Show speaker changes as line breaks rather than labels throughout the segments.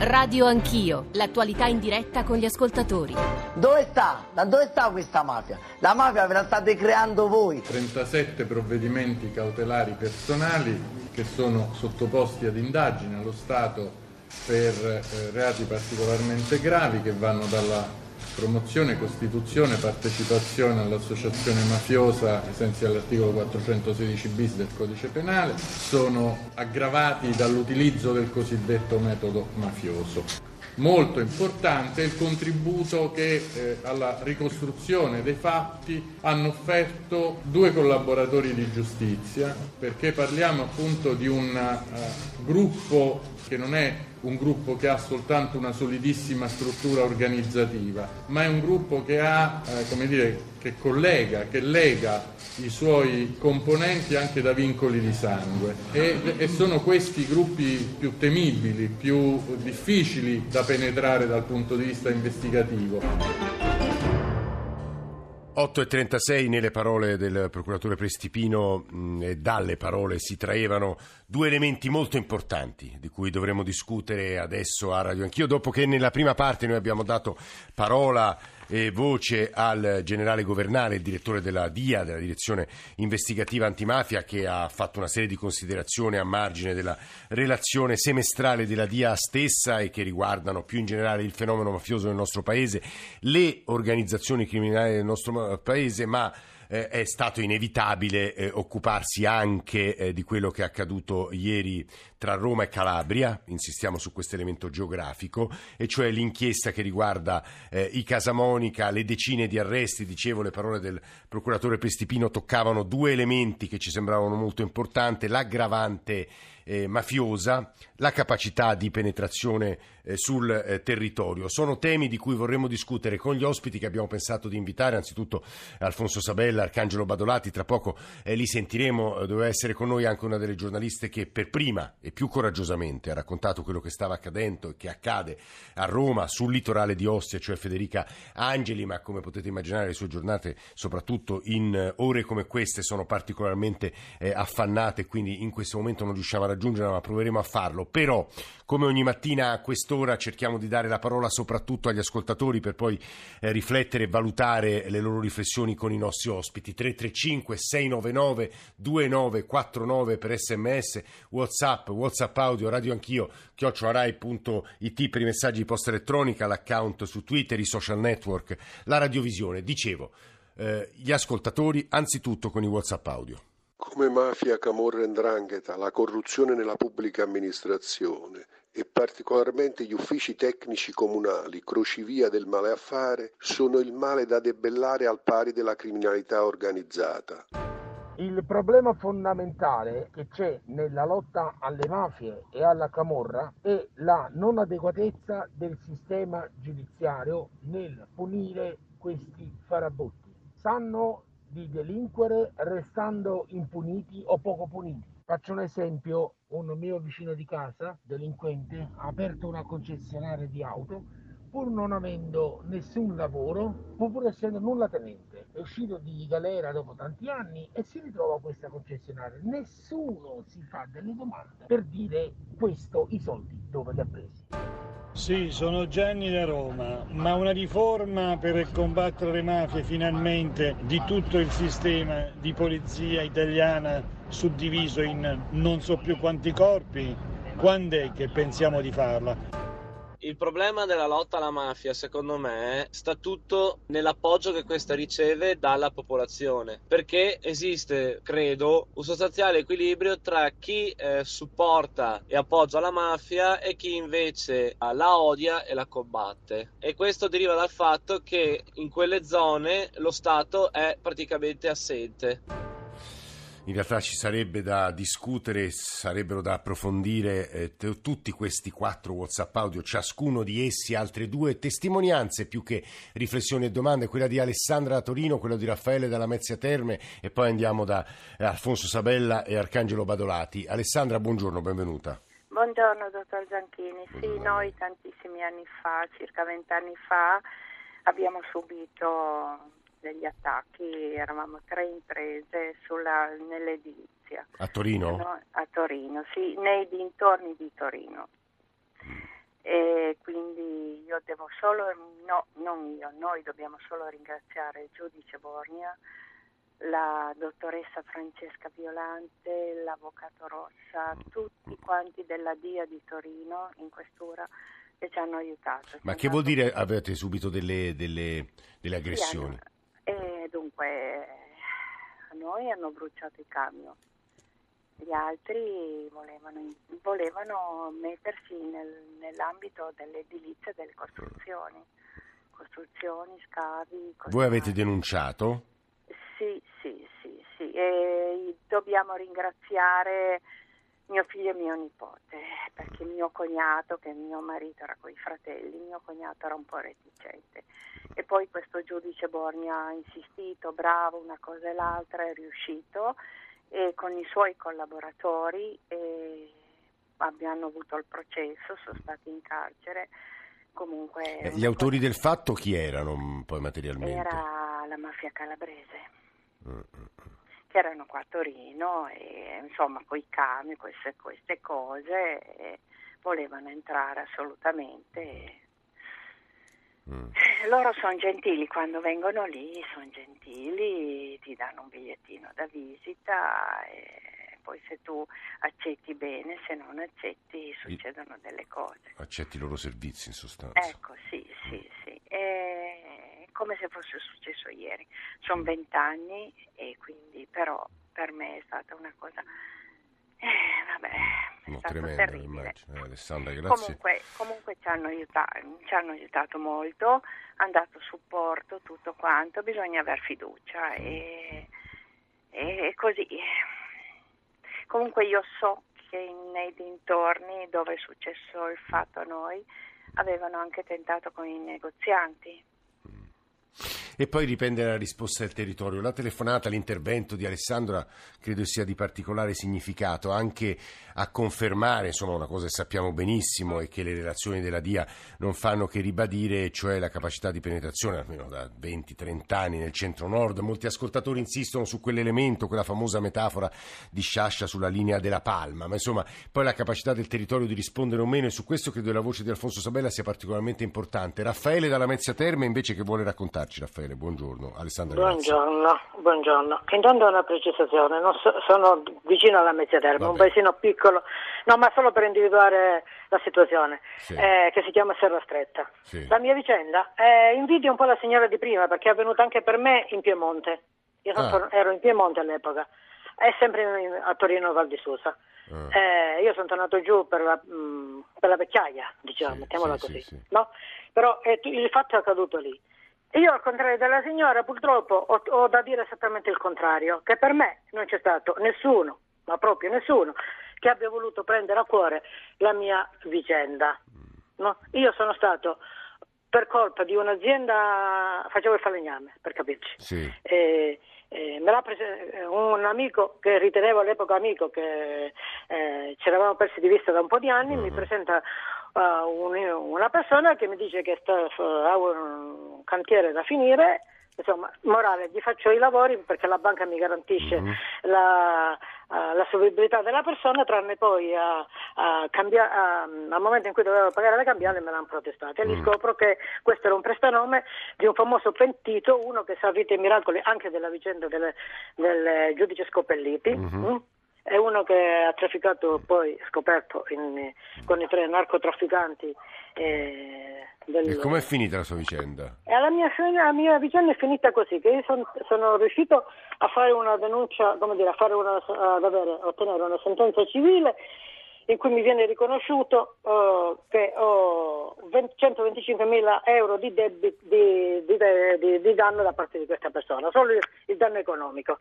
Radio Anch'io, l'attualità in diretta con gli ascoltatori.
Dove sta? Da dove sta questa mafia? La mafia ve la state creando voi.
37 provvedimenti cautelari personali che sono sottoposti ad indagine allo Stato per eh, reati particolarmente gravi che vanno dalla promozione, costituzione, partecipazione all'associazione mafiosa ai sensi dell'articolo 416 bis del codice penale, sono aggravati dall'utilizzo del cosiddetto metodo mafioso. Molto importante il contributo che eh, alla ricostruzione dei fatti hanno offerto due collaboratori di giustizia, perché parliamo appunto di un uh, gruppo che non è un gruppo che ha soltanto una solidissima struttura organizzativa, ma è un gruppo che ha, eh, dire, che collega, che lega i suoi componenti anche da vincoli di sangue e, e sono questi gruppi più temibili, più difficili da penetrare dal punto di vista investigativo.
8.36 nelle parole del procuratore Prestipino mh, e dalle parole si traevano due elementi molto importanti di cui dovremo discutere adesso a Radio Anch'io, dopo che nella prima parte noi abbiamo dato parola e voce al generale Governale, il direttore della DIA, della Direzione Investigativa Antimafia, che ha fatto una serie di considerazioni a margine della relazione semestrale della DIA stessa e che riguardano più in generale il fenomeno mafioso nel nostro paese, le organizzazioni criminali del nostro paese, ma eh, è stato inevitabile eh, occuparsi anche eh, di quello che è accaduto ieri tra Roma e Calabria, insistiamo su questo elemento geografico, e cioè l'inchiesta che riguarda eh, i Casamonica, le decine di arresti, dicevo le parole del procuratore Pestipino toccavano due elementi che ci sembravano molto importanti, l'aggravante eh, mafiosa, la capacità di penetrazione sul eh, territorio. Sono temi di cui vorremmo discutere con gli ospiti che abbiamo pensato di invitare, anzitutto Alfonso Sabella, Arcangelo Badolati, tra poco eh, li sentiremo, eh, doveva essere con noi anche una delle giornaliste che per prima e più coraggiosamente ha raccontato quello che stava accadendo e che accade a Roma sul litorale di Ostia, cioè Federica Angeli, ma come potete immaginare le sue giornate, soprattutto in eh, ore come queste, sono particolarmente affannate, quindi in questo momento non riusciamo a raggiungere, ma proveremo a farlo. Però, come ogni mattina a quest'ora, cerchiamo di dare la parola soprattutto agli ascoltatori per poi eh, riflettere e valutare le loro riflessioni con i nostri ospiti. 335 699 2949 per sms, whatsapp, whatsapp audio, radio anch'io, chioccioarai.it per i messaggi di posta elettronica, l'account su Twitter, i social network, la radiovisione. Dicevo, eh, gli ascoltatori anzitutto con i whatsapp audio
come mafia, camorra e 'ndrangheta, la corruzione nella pubblica amministrazione e particolarmente gli uffici tecnici comunali, crocevia del male affare, sono il male da debellare al pari della criminalità organizzata.
Il problema fondamentale che c'è nella lotta alle mafie e alla camorra è la non adeguatezza del sistema giudiziario nel punire questi farabutti. Sanno di delinquere restando impuniti o poco puniti. Faccio un esempio, un mio vicino di casa, delinquente, ha aperto una concessionaria di auto pur non avendo nessun lavoro, pur essendo nulla tenente. È uscito di galera dopo tanti anni e si ritrova questa concessionaria. Nessuno si fa delle domande per dire questo i soldi dove li ha presi.
Sì, sono Gianni da Roma, ma una riforma per combattere le mafie finalmente di tutto il sistema di polizia italiana suddiviso in non so più quanti corpi, quando è che pensiamo di farla?
Il problema della lotta alla mafia, secondo me, sta tutto nell'appoggio che questa riceve dalla popolazione, perché esiste, credo, un sostanziale equilibrio tra chi eh, supporta e appoggia la mafia e chi invece la odia e la combatte. E questo deriva dal fatto che in quelle zone lo Stato è praticamente assente
in realtà ci sarebbe da discutere, sarebbero da approfondire eh, t- tutti questi quattro WhatsApp audio, ciascuno di essi altre due testimonianze più che riflessioni e domande, quella di Alessandra da Torino, quella di Raffaele dalla Mezzia Terme e poi andiamo da eh, Alfonso Sabella e Arcangelo Badolati. Alessandra, buongiorno, benvenuta.
Buongiorno dottor Gianchini, sì, noi tantissimi anni fa, circa vent'anni fa, abbiamo subito degli attacchi, eravamo tre imprese sulla, nell'edilizia.
A Torino?
No, a Torino, sì, nei dintorni di Torino. e quindi io devo solo, no, non io, noi dobbiamo solo ringraziare il giudice Borgna, la dottoressa Francesca Violante, l'avvocato Rossa, tutti quanti della DIA di Torino in questura che ci hanno aiutato.
Ma che vuol dire avete subito delle, delle, delle aggressioni?
Sì, hanno, e dunque a noi hanno bruciato i camion gli altri volevano, volevano mettersi nel, nell'ambito dell'edilizia e delle costruzioni, costruzioni, scavi.
Voi avete denunciato?
Sì, sì, sì, sì. E dobbiamo ringraziare mio figlio e mio nipote, perché mio cognato, che mio marito era con i fratelli, mio cognato era un po' reticente. E poi questo giudice Borgna ha insistito, bravo, una cosa e l'altra, è riuscito e con i suoi collaboratori e abbiamo avuto il processo, sono stati in carcere. Comunque,
eh, gli autori del fatto chi erano poi materialmente?
Era la mafia calabrese, mm-hmm. Che erano qua a Torino e insomma con i camion, queste, queste cose, volevano entrare assolutamente Mm. Loro sono gentili, quando vengono lì sono gentili, ti danno un bigliettino da visita e poi se tu accetti bene, se non accetti succedono delle cose.
Accetti i loro servizi in sostanza.
Ecco, sì, sì, mm. sì. È come se fosse successo ieri. Sono vent'anni e quindi però per me è stata una cosa... Eh, vabbè,
No, tremendo, immagino. Eh, Alessandra, grazie.
Comunque, comunque ci, hanno aiutato, ci, hanno aiutato, molto, hanno dato supporto, tutto quanto, bisogna aver fiducia e, e così. Comunque io so che nei dintorni dove è successo il fatto a noi avevano anche tentato con i negozianti
e poi dipende dalla risposta del territorio. La telefonata, l'intervento di Alessandra credo sia di particolare significato anche a confermare insomma, una cosa che sappiamo benissimo e che le relazioni della DIA non fanno che ribadire, cioè la capacità di penetrazione almeno da 20-30 anni nel centro-nord. Molti ascoltatori insistono su quell'elemento, quella famosa metafora di Sciascia sulla linea della palma, ma insomma poi la capacità del territorio di rispondere o meno e su questo credo la voce di Alfonso Sabella sia particolarmente importante. Raffaele dalla Mezzia Terme invece che vuole raccontarci, Raffaele. Raffaele, buongiorno. Alessandra
buongiorno, buongiorno. Intanto una precisazione, so, sono vicino alla Mezzaterma, un paesino piccolo, no ma solo per individuare la situazione, sì. eh, che si chiama Serra Stretta. Sì. La mia vicenda eh, invidia un po' la signora di prima perché è avvenuta anche per me in Piemonte. Io ah. ero in Piemonte all'epoca, è sempre in, a Torino Val di Susa. Ah. Eh, io sono tornato giù per la, mh, mm, per la vecchiaia, diciamo, sì, mettiamola così. No? Però eh, il fatto è accaduto lì. Io, al contrario della signora, purtroppo ho, ho, da dire esattamente il contrario, che per me non c'è stato nessuno, ma proprio nessuno, che abbia voluto prendere a cuore la mia vicenda. No? Io sono stato per colpa di un'azienda, facevo il falegname, per capirci. Sì. E, e me l'ha preso un amico che ritenevo all'epoca amico, che eh, ci eravamo persi di vista da un po' di anni, uh-huh. mi presenta uh, un, una persona che mi dice che sta, ha un cantiere da finire, insomma, morale, gli faccio i lavori perché la banca mi garantisce mm-hmm. la, uh, la solvibilità della persona, tranne poi a, a cambia- a, al momento in cui dovevo pagare la cambiale me l'hanno protestata e lì scopro che questo era un prestanome di un famoso pentito, uno che sa vite e miracoli anche della vicenda del, del giudice Scopelliti. Mm-hmm. È uno che ha trafficato poi scoperto in, con i tre narcotrafficanti.
Eh, del... E com'è finita la sua vicenda?
La mia, la mia, vicenda è finita così, che io son, sono riuscito a fare una denuncia, come dire, a, una, ad avere, ottenere una sentenza civile in cui mi viene riconosciuto uh, che ho 125 mila euro di, debit, di, di, di, danno da parte di questa persona, solo il, il danno economico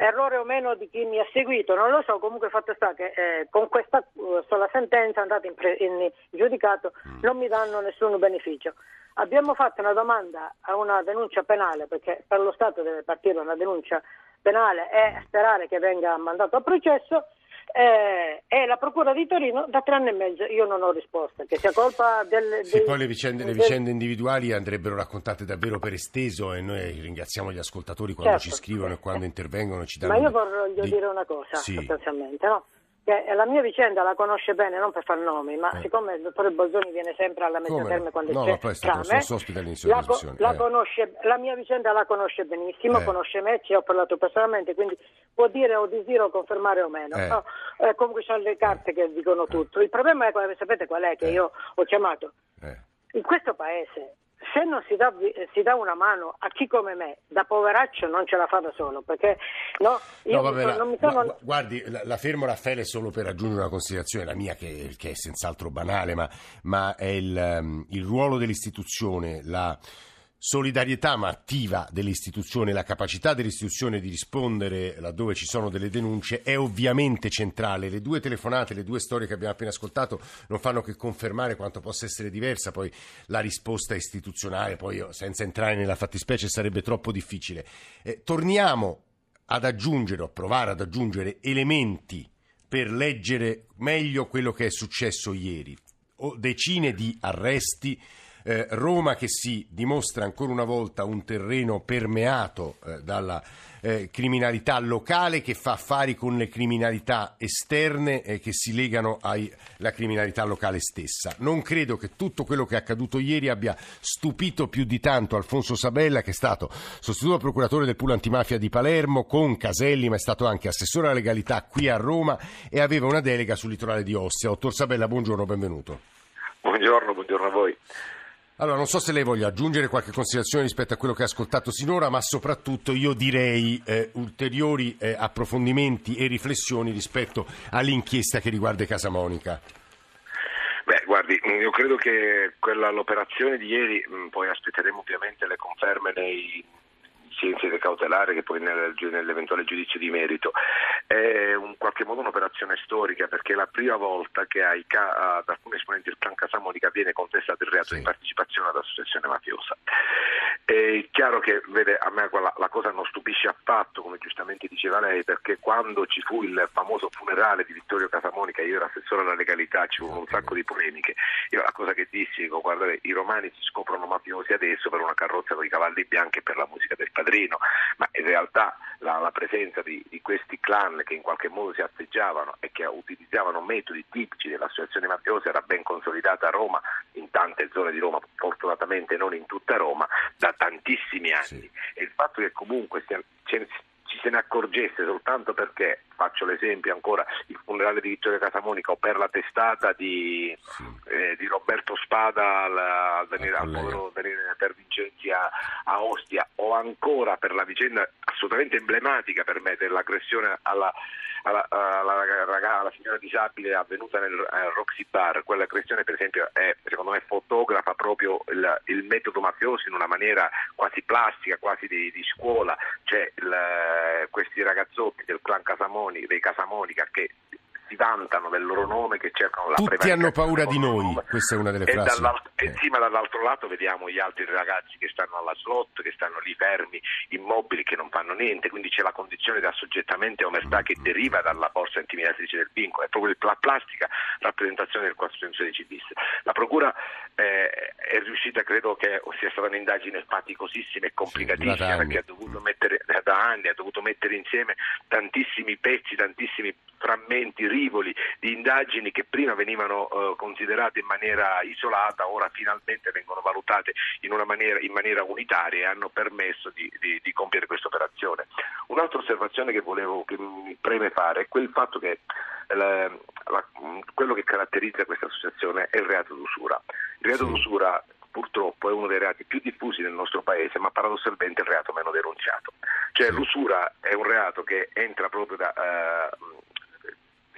errore o meno di chi mi ha seguito, non lo so, comunque il fatto sta che eh, con questa uh, sola sentenza andata in, pre- in, giudicato mm. non mi danno nessun beneficio. Abbiamo fatto una domanda a una denuncia penale, perché per lo Stato deve partire una denuncia penale e sperare che venga mandato a processo eh, e la Procura di Torino da tre anni e mezzo io non ho risposta, che sia colpa del...
Sì, dei, poi le vicende, le vicende individuali andrebbero raccontate davvero per esteso e noi ringraziamo gli ascoltatori quando certo, ci scrivono e quando intervengono ci danno...
Ma io voglio di... dire una cosa, sì. sostanzialmente, no? Che la mia vicenda la conosce bene, non per far nomi, ma eh. siccome il dottore Bolzoni viene sempre alla mezza terme quando
no,
c'è
è stato
Trame,
ospite all'inizio
la,
della
la, conosce, la mia vicenda la conosce benissimo, eh. conosce me, ci ho parlato personalmente, quindi può dire o disdire o confermare o meno. Eh. No, eh, comunque sono le carte che dicono tutto. Il problema è, sapete qual è, che eh. io ho chiamato? Eh. In questo paese se non si dà, si dà, una mano a chi come me, da poveraccio non ce la fa da solo, perché no, io no, vabbè, non mi sono...
Guardi, la, la, fermo Raffaele solo per aggiungere una considerazione, la mia che, che è senz'altro banale, ma, ma è il, um, il ruolo dell'istituzione, la solidarietà ma attiva dell'istituzione, la capacità dell'istituzione di rispondere laddove ci sono delle denunce è ovviamente centrale. Le due telefonate, le due storie che abbiamo appena ascoltato non fanno che confermare quanto possa essere diversa poi la risposta istituzionale, poi senza entrare nella fattispecie sarebbe troppo difficile. Eh, torniamo ad aggiungere o provare ad aggiungere elementi per leggere meglio quello che è successo ieri. Decine di arresti eh, Roma che si dimostra ancora una volta un terreno permeato eh, dalla eh, criminalità locale che fa affari con le criminalità esterne e che si legano alla criminalità locale stessa. Non credo che tutto quello che è accaduto ieri abbia stupito più di tanto Alfonso Sabella che è stato sostituto procuratore del pool antimafia di Palermo con Caselli ma è stato anche assessore alla legalità qui a Roma e aveva una delega sul litorale di Ostia. Dottor Sabella, buongiorno, benvenuto.
Buongiorno, buongiorno a voi.
Allora, non so se lei voglia aggiungere qualche considerazione rispetto a quello che ha ascoltato sinora, ma soprattutto io direi eh, ulteriori eh, approfondimenti e riflessioni rispetto all'inchiesta che riguarda Casa Monica.
Beh, guardi, io credo che quella, l'operazione di ieri, mh, poi aspetteremo ovviamente le conferme nei, in sede cautelare che poi nel, nell'eventuale giudizio di merito. È in qualche modo un'operazione storica perché è la prima volta che ai, ad alcuni esponenti del clan Casamonica viene contestato il reato sì. di partecipazione ad associazione mafiosa. È chiaro che vede, a me la, la, cosa non stupisce affatto, come giustamente diceva lei, perché quando ci fu il famoso funerale di Vittorio Casamonica, io ero assessore alla legalità, ci furono un sacco di polemiche. Io la cosa che dissi, dico, guardate, i romani si scoprono mafiosi adesso per una carrozza con i cavalli bianchi e per la musica del padre padrino, ma in realtà la, la presenza di, di, questi clan che in qualche modo si atteggiavano e che utilizzavano metodi tipici dell'associazione mafiosa era ben consolidata a Roma, in tante zone di Roma, fortunatamente non in tutta Roma, da tantissimi anni. Sì. E il fatto che comunque ci se ne accorgesse soltanto perché, faccio l'esempio ancora, il funerale di Vittorio Casamonica o per la testata di, sì. eh, di Roberto Spada al, al venire, al povero venire per Vincenzi a, a, Ostia o ancora per la vicenda assolutamente emblematica per me dell'aggressione alla, alla, alla, alla, alla signora disabile avvenuta nel uh, Roxy Bar, quell'aggressione per esempio è, secondo me fotografa proprio il, il, metodo mafioso in una maniera quasi plastica, quasi di, di scuola, cioè il, questi ragazzotti del clan Casamoni, dei Casamonica che si vantano del loro nome, che cercano la
Tutti hanno paura di noi, nome. questa è una delle
e
frasi.
E eh. sì, ma dall'altro lato vediamo gli altri ragazzi che stanno alla slot, che stanno lì fermi, immobili, che non fanno niente, quindi c'è la condizione di assoggettamento e omertà che deriva dalla forza intimidatrice del vincolo, è proprio la plastica rappresentazione del 416 bis. La Procura eh, è riuscita, credo che sia stata un'indagine faticosissima e complicatissima, sì, perché ha dovuto mettere, da anni, ha dovuto mettere insieme tantissimi pezzi, tantissimi frammenti, rivoli di indagini che prima venivano eh, considerate in maniera isolata, ora finalmente vengono valutate in, maniera, in maniera, unitaria e hanno permesso di, di, di compiere questa operazione. Un'altra osservazione che, volevo, che mi preme fare è quel fatto che la, la, quello che caratterizza questa associazione è il reato d'usura. Il reato sì. d'usura purtroppo è uno dei reati più diffusi nel nostro paese, ma paradossalmente il reato meno denunciato. Cioè l'usura è un reato che entra proprio da, uh,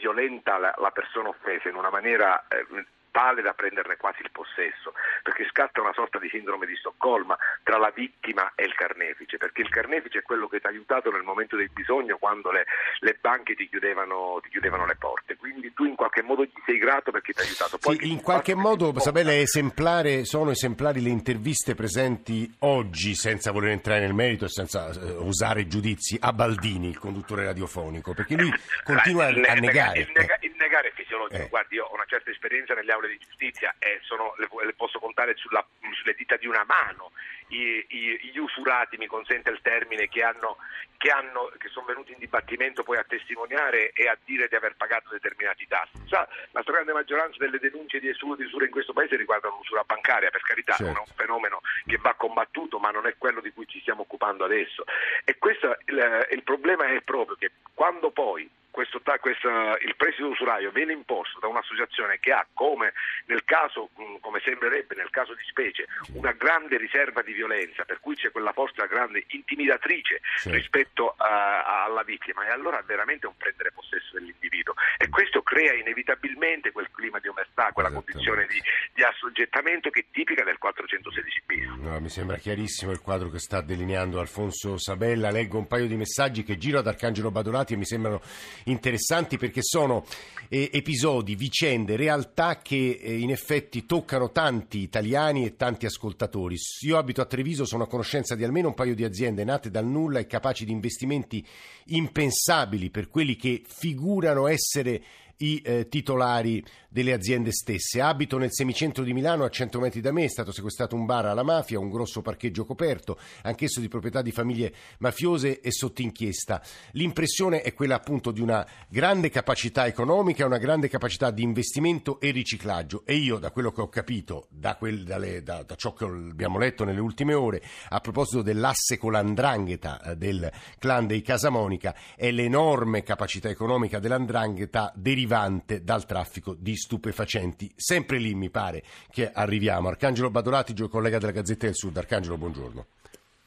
violenta la, la persona offesa in una maniera eh, tale da prenderne quasi il possesso, perché scatta una sorta di sindrome di Stoccolma tra la vittima e il carnefice, perché il carnefice è quello che ti ha aiutato nel momento del bisogno quando le, le banche ti chiudevano, ti chiudevano, le porte, quindi tu in qualche modo gli sei grato perché ti ha aiutato.
Poi sì, in qualche modo, Sabella, esemplare, sono esemplari le interviste presenti oggi, senza voler entrare nel merito e senza uh, usare giudizi, a Baldini, il conduttore radiofonico, perché lui continua a negare.
Il, nega, il negare è dico,
Eh.
guardi, io ho una certa esperienza nelle aule di giustizia e sono, le, le posso contare sulla- sulle dita di una mano i- i- gli usurati, mi consente il termine, che, hanno, che, hanno- che sono venuti in dibattimento poi a testimoniare e a dire di aver pagato determinati tassi. Sa, la stragrande maggioranza delle denunce di esuro di usura in questo paese riguardano l'usura bancaria, per carità,
Certo.
è un fenomeno che va combattuto, ma non è quello di cui ci stiamo occupando adesso. E questo, il, il problema è proprio che quando poi questo, ta- questa- il prestito usurario viene imposto da un'associazione che ha, come nel caso, mh, come sembrerebbe nel caso di specie, una grande riserva di violenza, per cui c'è quella forza grande intimidatrice
Certo.
rispetto a- alla vittima, e allora è veramente un prendere possesso dell'individuo. E questo crea inevitabilmente quel clima di omertà, quella condizione di, di assoggettamento che è tipica del 416 bis.
No, mi sembra chiarissimo il quadro che sta delineando Alfonso Sabella. Leggo un paio di messaggi che giro ad Arcangelo Badolati e mi sembrano interessanti perché sono eh, episodi, vicende, realtà che eh, in effetti toccano tanti italiani e tanti ascoltatori. Io abito a Treviso, sono a conoscenza di almeno un paio di aziende nate dal nulla e capaci di investimenti impensabili per quelli che figurano essere i eh, titolari delle aziende stesse. Abito nel semicentro di Milano, a 100 metri da me, è stato sequestrato un bar alla mafia, un grosso parcheggio coperto, anch'esso di proprietà di famiglie mafiose e sotto inchiesta. L'impressione è quella appunto di una grande capacità economica, una grande capacità di investimento e riciclaggio. E io, da quello che ho capito, da, quel- dalle- da- da ciò che abbiamo letto nelle ultime ore, a proposito dell'asse con l'andrangheta eh, del clan dei Casamonica, è l'enorme capacità economica dell'andrangheta derivante dal traffico di stupefacenti. Sempre lì mi pare che arriviamo. Arcangelo Badolati, collega della Gazzetta del Sud. Arcangelo, buongiorno.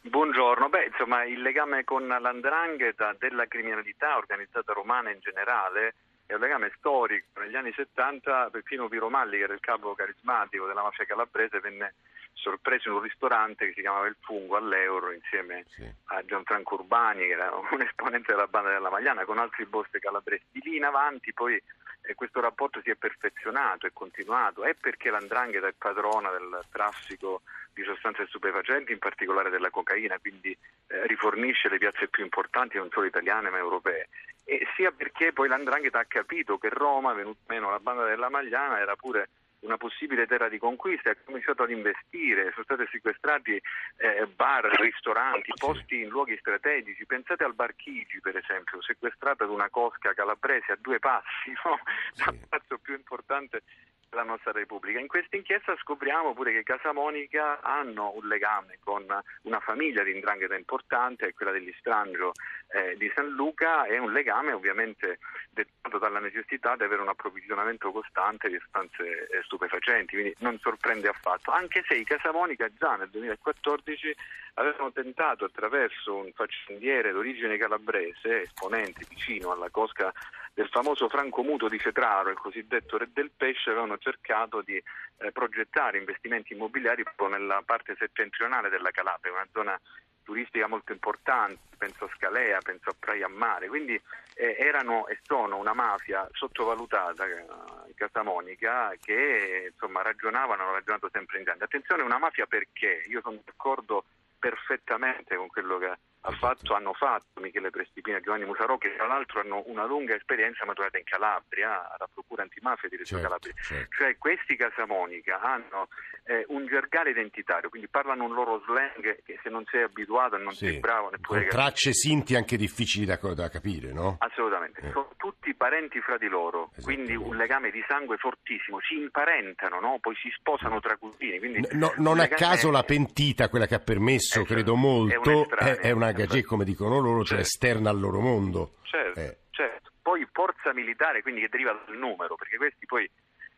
Buongiorno, beh insomma il legame con l'andrangheta della criminalità organizzata romana in generale è un legame storico. Negli anni 70 Peppino Piromalli, che era il capo carismatico della mafia calabrese, venne sorpreso in un ristorante che si chiamava Il Fungo all'Euro insieme a Gianfranco Urbani, che era un esponente della banda della Magliana, con altri boss calabresi. Di lì in avanti poi eh, questo rapporto si è perfezionato, è continuato, è perché l'andrangheta è padrona del traffico di sostanze stupefacenti, in particolare della cocaina, quindi eh, rifornisce le piazze più importanti non solo italiane ma europee. E sia perché poi l'andrangheta ha capito che Roma, venuto meno la banda della Magliana, era pure una possibile terra di conquista ha cominciato ad investire, sono stati sequestrati eh, bar, ristoranti, posti in luoghi strategici. Pensate al Bar Chigi, per esempio, sequestrato ad una cosca calabrese a due passi, no? dal palazzo più importante della nostra Repubblica. In questa inchiesta scopriamo pure che Casamonica hanno un legame con una famiglia di indrangheta importante, quella degli Strangio eh, di San Luca, e un legame ovviamente dettato dalla necessità di avere un approvvigionamento costante di sostanze eh, stupefacenti, quindi non sorprende affatto, anche se i Casamonica già nel 2014 avevano tentato attraverso un faccendiere d'origine calabrese, esponente vicino alla cosca del famoso Franco Muto di Cetraro, il cosiddetto Re del Pesce, avevano cercato di eh, progettare investimenti immobiliari proprio nella parte settentrionale della Calabria, una zona turistica molto importante, penso a Scalea, penso a Praia Mare, quindi eh, erano e sono una mafia sottovalutata, eh, Casamonica, che insomma ragionavano, hanno ragionato sempre in grande. Attenzione, una mafia perché? Io sono d'accordo perfettamente con quello che ha fatto, hanno fatto Michele Prestipina e Giovanni Musarò, che tra l'altro hanno una lunga esperienza maturata in Calabria, alla Procura Antimafia di Reggio Calabria. Cioè questi Casamonica hanno eh, un gergale identitario, quindi parlano un loro slang che se non sei abituato e non
Sì,
sei bravo neppure
Con tracce sinti anche difficili da, da capire, no?
Assolutamente,
Eh.
sono tutti parenti fra di loro, quindi un legame di sangue fortissimo, si imparentano, no? poi si sposano tra cugini. Quindi
No- non a caso la pentita, quella che ha permesso, credo molto, è, è una gagé, come dicono loro, cioè esterna al loro mondo.
Certo,
Eh.
certo. Poi forza militare, quindi che deriva dal numero, perché questi poi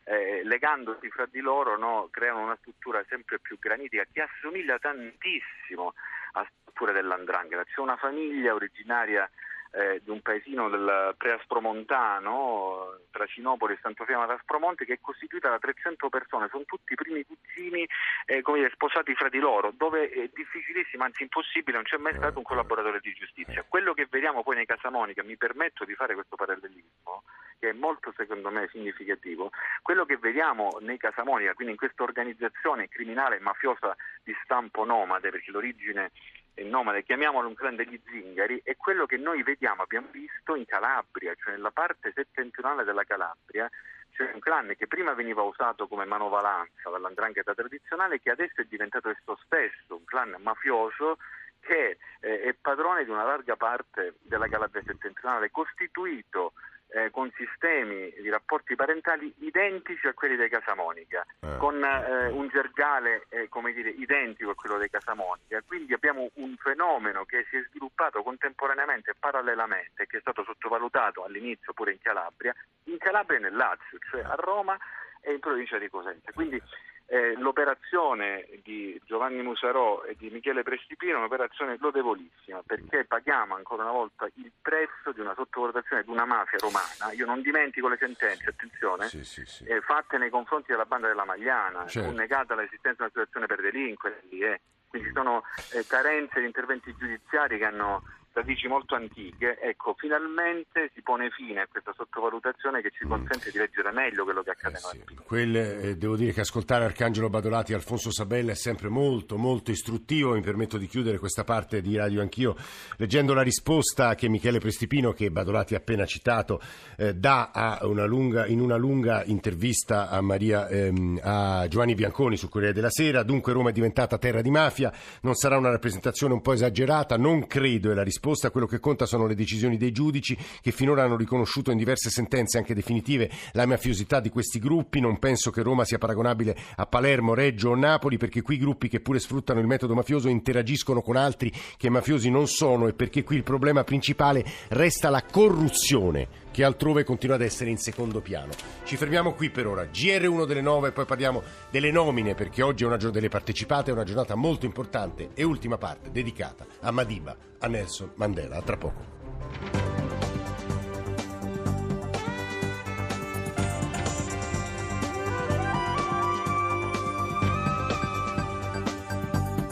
eh, legandosi fra di loro no, creano una struttura sempre più granitica che assomiglia tantissimo a strutture dell'andrangheta. C'è una famiglia originaria eh, di un paesino del Preaspromontano, tra Cinopoli e Sant'Ofiama d'Aspromonte, che è costituita da 300 persone, sono tutti primi cugini eh, dire, sposati fra di loro, dove è difficilissimo, anzi impossibile, non c'è mai stato un collaboratore di giustizia. Quello che vediamo poi nei Casamonica, mi permetto di fare questo parallelismo, che è molto secondo me significativo, quello che vediamo nei Casamonica, quindi in questa organizzazione criminale e mafiosa di stampo nomade, perché l'origine è nomade, chiamiamolo un clan degli zingari, è quello che noi vediamo, abbiamo visto in Calabria, cioè nella parte settentrionale della Calabria, cioè un clan che prima veniva usato come manovalanza dall'andrangheta tradizionale, che adesso è diventato esso stesso un clan mafioso che eh, è padrone di una larga parte della Calabria settentrionale, costituito eh, con sistemi di rapporti parentali identici a quelli dei Casamonica, eh. con eh, un gergale eh, come dire, identico a quello dei Casamonica. Quindi abbiamo un fenomeno che si è sviluppato contemporaneamente e parallelamente, che è stato sottovalutato all'inizio pure in Calabria, in Calabria e nel Lazio, cioè a Roma e in provincia di Cosenza. Quindi eh, l'operazione di Giovanni Musarò e di Michele Prestipino è un'operazione lodevolissima perché paghiamo ancora una volta il prezzo di una sottovalutazione di una mafia romana. Io non dimentico le sentenze, attenzione, sì, sì, sì. Eh, fatte nei confronti della banda della Magliana, certo. negata l'esistenza di una situazione per delinquenti, eh. quindi sono eh, carenze di interventi giudiziari che hanno radici molto antiche, ecco, finalmente si pone fine a questa sottovalutazione che ci mm. consente di leggere meglio quello che accade eh sì.
Quel, eh, devo dire che ascoltare Arcangelo Badolati e Alfonso Sabella è sempre molto, molto istruttivo. Mi permetto di chiudere questa parte di radio anch'io leggendo la risposta che Michele Prestipino, che Badolati ha appena citato, eh, dà una lunga, in una lunga intervista a, Maria, ehm, a Giovanni Bianconi su Corriere della Sera. Dunque Roma è diventata terra di mafia, non sarà una rappresentazione un po' esagerata, non credo è la risposta risposta, quello che conta sono le decisioni dei giudici che finora hanno riconosciuto in diverse sentenze anche definitive la mafiosità di questi gruppi. Non penso che Roma sia paragonabile a Palermo, Reggio o Napoli perché qui gruppi che pure sfruttano il metodo mafioso interagiscono con altri che mafiosi non sono e perché qui il problema principale resta la corruzione che altrove continua ad essere in secondo piano. Ci fermiamo qui per ora. GR1 delle 9 e poi parliamo delle nomine perché oggi è una giornata delle partecipate, è una giornata molto importante e ultima parte dedicata a Madiba, a Nelson Mandela. A tra poco.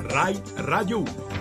Rai Radio 1